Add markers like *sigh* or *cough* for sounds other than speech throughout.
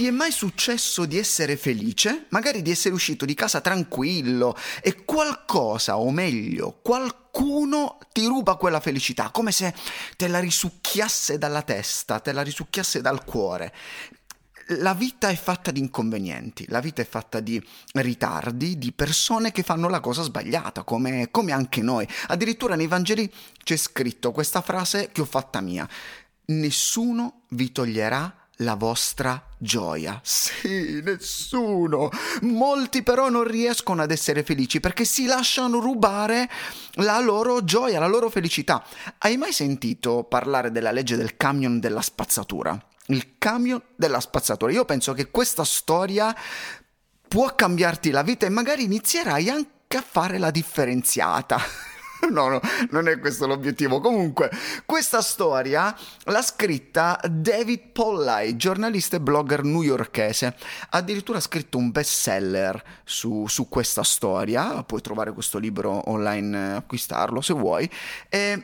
Ti è mai successo di essere felice? Magari di essere uscito di casa tranquillo e qualcosa, o meglio, qualcuno ti ruba quella felicità, come se te la risucchiasse dalla testa, te la risucchiasse dal cuore. La vita è fatta di inconvenienti, la vita è fatta di ritardi, di persone che fanno la cosa sbagliata, come, come anche noi. Addirittura nei Vangeli c'è scritto questa frase che ho fatta mia. Nessuno vi toglierà la vostra gioia. Sì, nessuno. Molti però non riescono ad essere felici perché si lasciano rubare la loro gioia, la loro felicità. Hai mai sentito parlare della legge del camion della spazzatura? Il camion della spazzatura. Io penso che questa storia può cambiarti la vita e magari inizierai anche a fare la differenziata. *laughs* no, no, non è questo l'obiettivo. Comunque, questa storia l'ha scritta David Pollai, giornalista e blogger newyorkese. Addirittura ha scritto un bestseller su, su questa storia. Puoi trovare questo libro online, acquistarlo se vuoi. E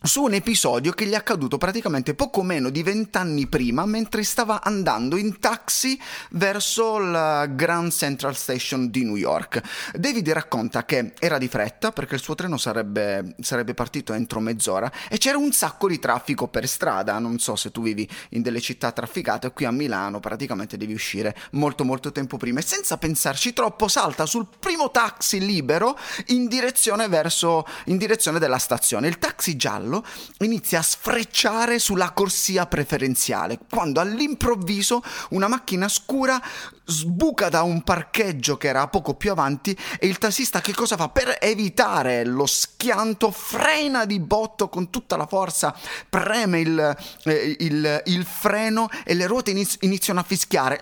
su un episodio che gli è accaduto praticamente poco meno di vent'anni prima mentre stava andando in taxi verso la Grand Central Station di New York. David racconta che era di fretta perché il suo treno sarebbe, sarebbe partito entro mezz'ora e c'era un sacco di traffico per strada. Non so se tu vivi in delle città trafficate, qui a Milano praticamente devi uscire molto molto tempo prima e senza pensarci troppo salta sul primo taxi libero in direzione verso in direzione della stazione. Il taxi giallo cavallo inizia a sfrecciare sulla corsia preferenziale, quando all'improvviso una macchina scura sbuca da un parcheggio che era poco più avanti e il tassista che cosa fa? Per evitare lo schianto frena di botto con tutta la forza, preme il, eh, il, il freno e le ruote iniz- iniziano a fischiare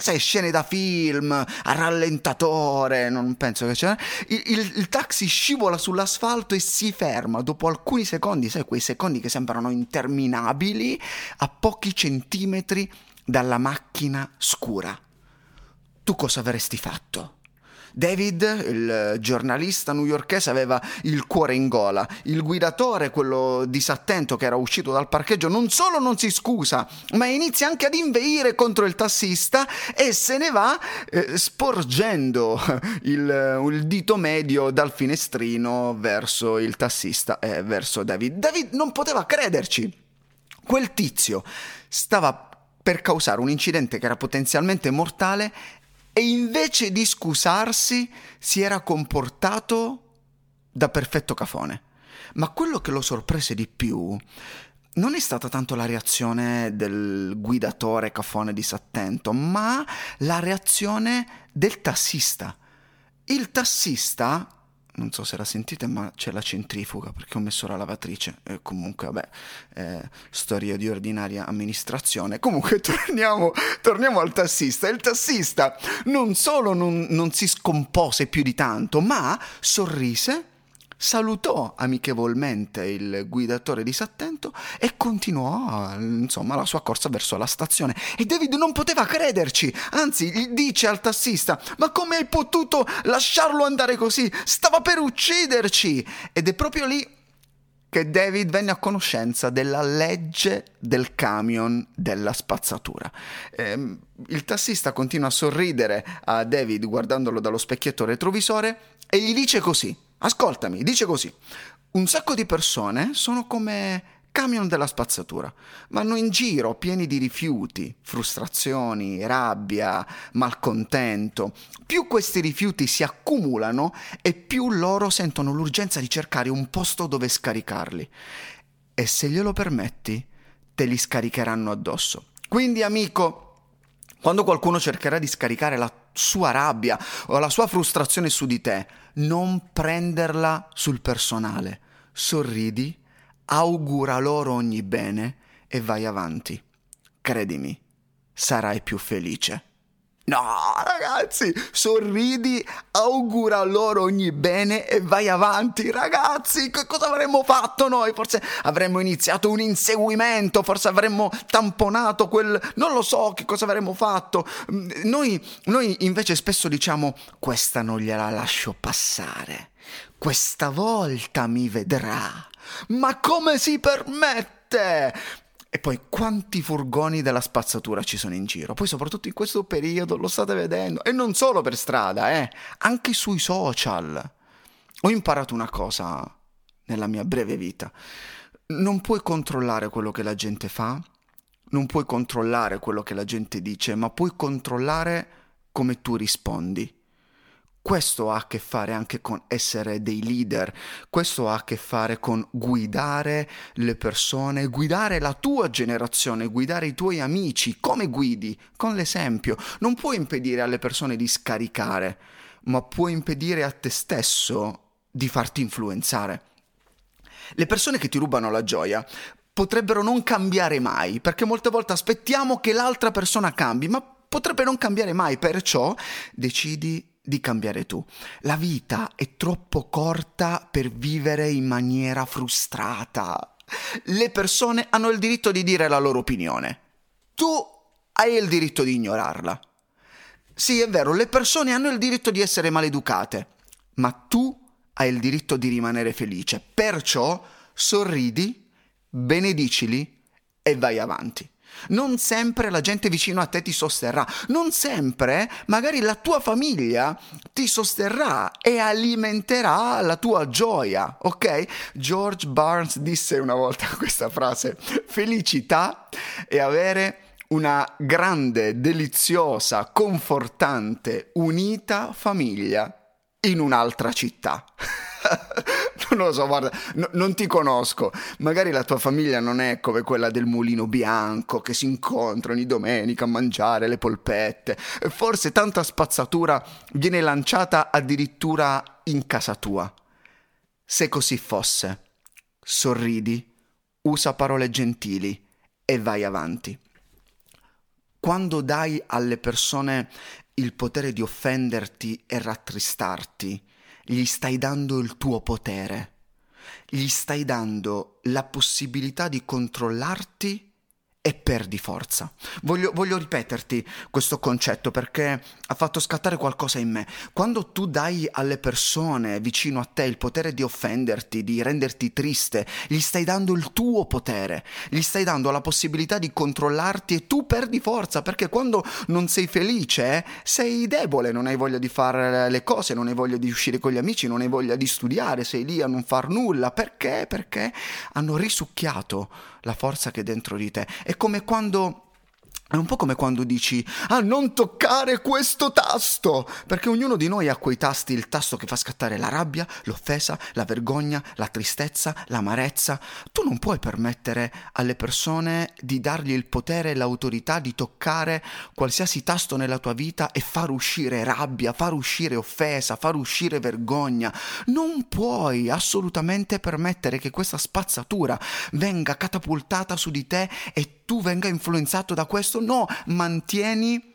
sai, scene da film, a rallentatore, non penso che c'è. Il, il, il, taxi scivola sull'asfalto e si ferma dopo alcuni secondi, sai, quei secondi che sembrano interminabili, a pochi centimetri dalla macchina scura. Tu cosa avresti fatto? David, il giornalista newyorkese, aveva il cuore in gola. Il guidatore, quello disattento che era uscito dal parcheggio, non solo non si scusa, ma inizia anche ad inveire contro il tassista e se ne va eh, sporgendo *laughs* il, il, dito medio dal finestrino verso il tassista e verso David. David non poteva crederci. Quel tizio stava per causare un incidente che era potenzialmente mortale e invece di scusarsi si era comportato da perfetto cafone. Ma quello che lo sorprese di più non è stata tanto la reazione del guidatore cafone disattento, ma la reazione del tassista. Il tassista non so se la sentite, ma c'è la centrifuga perché ho messo la lavatrice. E comunque, vabbè, eh, storia di ordinaria amministrazione. Comunque, *laughs* torniamo, torniamo, al tassista. Il tassista non solo non, non si scompose più di tanto, ma sorrise salutò amichevolmente il guidatore disattento e continuò insomma la sua corsa verso la stazione e David non poteva crederci anzi gli dice al tassista ma come hai potuto lasciarlo andare così stava per ucciderci ed è proprio lì che David venne a conoscenza della legge del camion della spazzatura. Eh, il tassista continua a sorridere a David guardandolo dallo specchietto retrovisore e gli dice così Ascoltami, dice così. Un sacco di persone sono come camion della spazzatura, vanno in giro pieni di rifiuti, frustrazioni, rabbia, malcontento. Più questi rifiuti si accumulano e più loro sentono l'urgenza di cercare un posto dove scaricarli. E se glielo permetti, te li scaricheranno addosso. Quindi, amico, quando qualcuno cercherà di scaricare la sua rabbia o la sua frustrazione su di te, non prenderla sul personale. Sorridi, augura loro ogni bene e vai avanti. Credimi, sarai più felice. No, ragazzi, sorridi, augura loro ogni bene e vai avanti, ragazzi. Che cosa avremmo fatto noi? Forse avremmo iniziato un inseguimento, forse avremmo tamponato quel... non lo so che cosa avremmo fatto. Noi, noi invece spesso diciamo, questa non gliela lascio passare. Questa volta mi vedrà. Ma come si permette? E poi quanti furgoni della spazzatura ci sono in giro? Poi soprattutto in questo periodo lo state vedendo. E non solo per strada, eh, anche sui social. Ho imparato una cosa nella mia breve vita. Non puoi controllare quello che la gente fa, non puoi controllare quello che la gente dice, ma puoi controllare come tu rispondi. Questo ha a che fare anche con essere dei leader, questo ha a che fare con guidare le persone, guidare la tua generazione, guidare i tuoi amici. Come guidi? Con l'esempio. Non puoi impedire alle persone di scaricare, ma puoi impedire a te stesso di farti influenzare. Le persone che ti rubano la gioia potrebbero non cambiare mai, perché molte volte aspettiamo che l'altra persona cambi, ma potrebbe non cambiare mai, perciò decidi di cambiare tu. La vita è troppo corta per vivere in maniera frustrata. Le persone hanno il diritto di dire la loro opinione. Tu hai il diritto di ignorarla. Sì, è vero, le persone hanno il diritto di essere maleducate, ma tu hai il diritto di rimanere felice. Perciò sorridi, benedicili e vai avanti. Non sempre la gente vicino a te ti sosterrà, non sempre magari la tua famiglia ti sosterrà e alimenterà la tua gioia, ok? George Barnes disse una volta *laughs* questa frase, felicità è avere una grande, deliziosa, confortante, unita famiglia in un'altra città. *laughs* non lo so, guarda, no, non ti conosco. Magari la tua famiglia non è come quella del mulino bianco che si incontrano ogni domenica a mangiare le polpette. Forse tanta spazzatura viene lanciata addirittura in casa tua. Se così fosse, sorridi, usa parole gentili e vai avanti. Quando dai alle persone il potere di offenderti e rattristarti, gli stai dando il tuo potere, gli stai dando la possibilità di controllarti e perdi forza. Voglio, voglio, ripeterti questo concetto perché ha fatto scattare qualcosa in me. Quando tu dai alle persone vicino a te il potere di offenderti, di renderti triste, gli stai dando il tuo potere, gli stai dando la possibilità di controllarti e tu perdi forza perché quando non sei felice sei debole, non hai voglia di fare le cose, non hai voglia di uscire con gli amici, non hai voglia di studiare, sei lì a non far nulla. Perché? Perché hanno risucchiato la forza che è dentro di te. È come quando è un po' come quando dici ah, non toccare questo tasto, perché ognuno di noi ha quei tasti, il tasto che fa scattare la rabbia, l'offesa, la vergogna, la tristezza, l'amarezza. Tu non puoi permettere alle persone di dargli il potere e l'autorità di toccare qualsiasi tasto nella tua vita e far uscire rabbia, far uscire offesa, far uscire vergogna. Non puoi assolutamente permettere che questa spazzatura venga catapultata su di te e tu venga influenzato da questo, no, mantieni,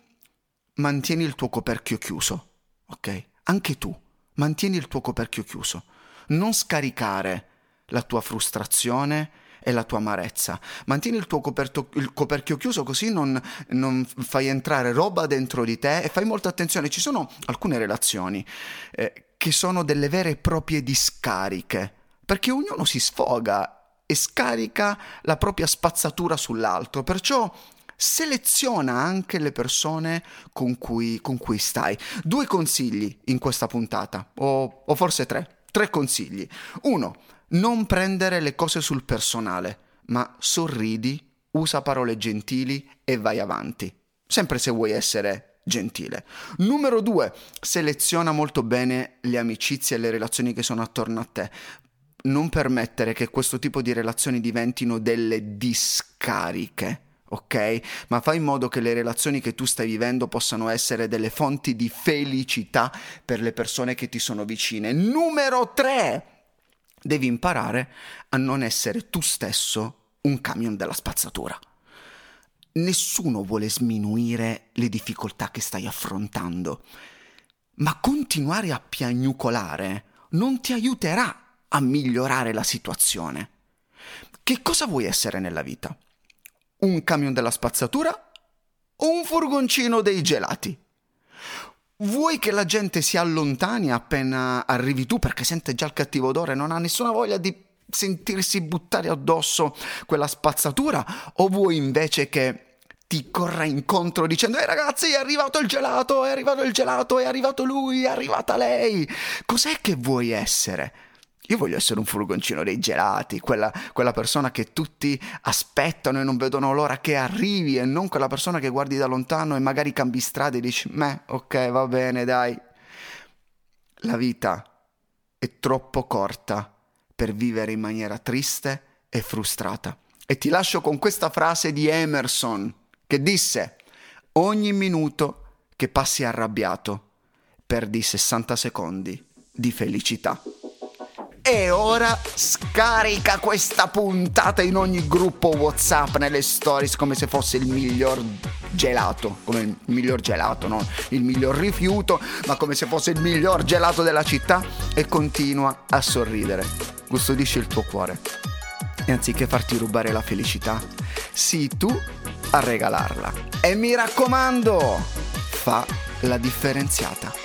mantieni il tuo coperchio chiuso, ok? Anche tu, mantieni il tuo coperchio chiuso. Non scaricare la tua frustrazione e la tua amarezza. Mantieni il tuo coperto, il coperchio chiuso così non, non, fai entrare roba dentro di te e fai molta attenzione. Ci sono alcune relazioni eh, che sono delle vere e proprie discariche, perché ognuno si sfoga e scarica la propria spazzatura sull'altro. Perciò seleziona anche le persone con cui, con cui stai. Due consigli in questa puntata, o, o forse tre. Tre consigli. Uno, non prendere le cose sul personale, ma sorridi, usa parole gentili e vai avanti. Sempre se vuoi essere gentile. Numero due, seleziona molto bene le amicizie e le relazioni che sono attorno a te non permettere che questo tipo di relazioni diventino delle discariche. Ok? Ma fai in modo che le relazioni che tu stai vivendo possano essere delle fonti di felicità per le persone che ti sono vicine. Numero 3. Devi imparare a non essere tu stesso un camion della spazzatura. nessuno vuole sminuire le difficoltà che stai affrontando, ma continuare a piagnucolare non ti aiuterà a migliorare la situazione. Che cosa vuoi essere nella vita? Un camion della spazzatura o un furgoncino dei gelati? Vuoi che la gente si allontani appena arrivi tu perché sente già il cattivo odore e non ha nessuna voglia di sentirsi buttare addosso quella spazzatura? O vuoi invece che ti corra incontro dicendo Ehi ragazzi è arrivato il gelato, è arrivato il gelato, è arrivato lui, è arrivata lei? Cos'è che vuoi essere? Io voglio essere un furgoncino dei gelati, quella, quella, persona che tutti aspettano e non vedono l'ora che arrivi e non quella persona che guardi da lontano e magari cambi strada e dici, meh, ok, va bene, dai. La vita è troppo corta per vivere in maniera triste e frustrata. E ti lascio con questa frase di Emerson che disse, ogni minuto che passi arrabbiato perdi 60 secondi di felicità. E ora scarica questa puntata in ogni gruppo WhatsApp, nelle stories, come se fosse il miglior gelato, come il miglior gelato, no? Il miglior rifiuto, ma come se fosse il miglior gelato della città e continua a sorridere. Custodisci il tuo cuore. E anziché farti rubare la felicità, sii tu a regalarla. E mi raccomando, fa la differenziata.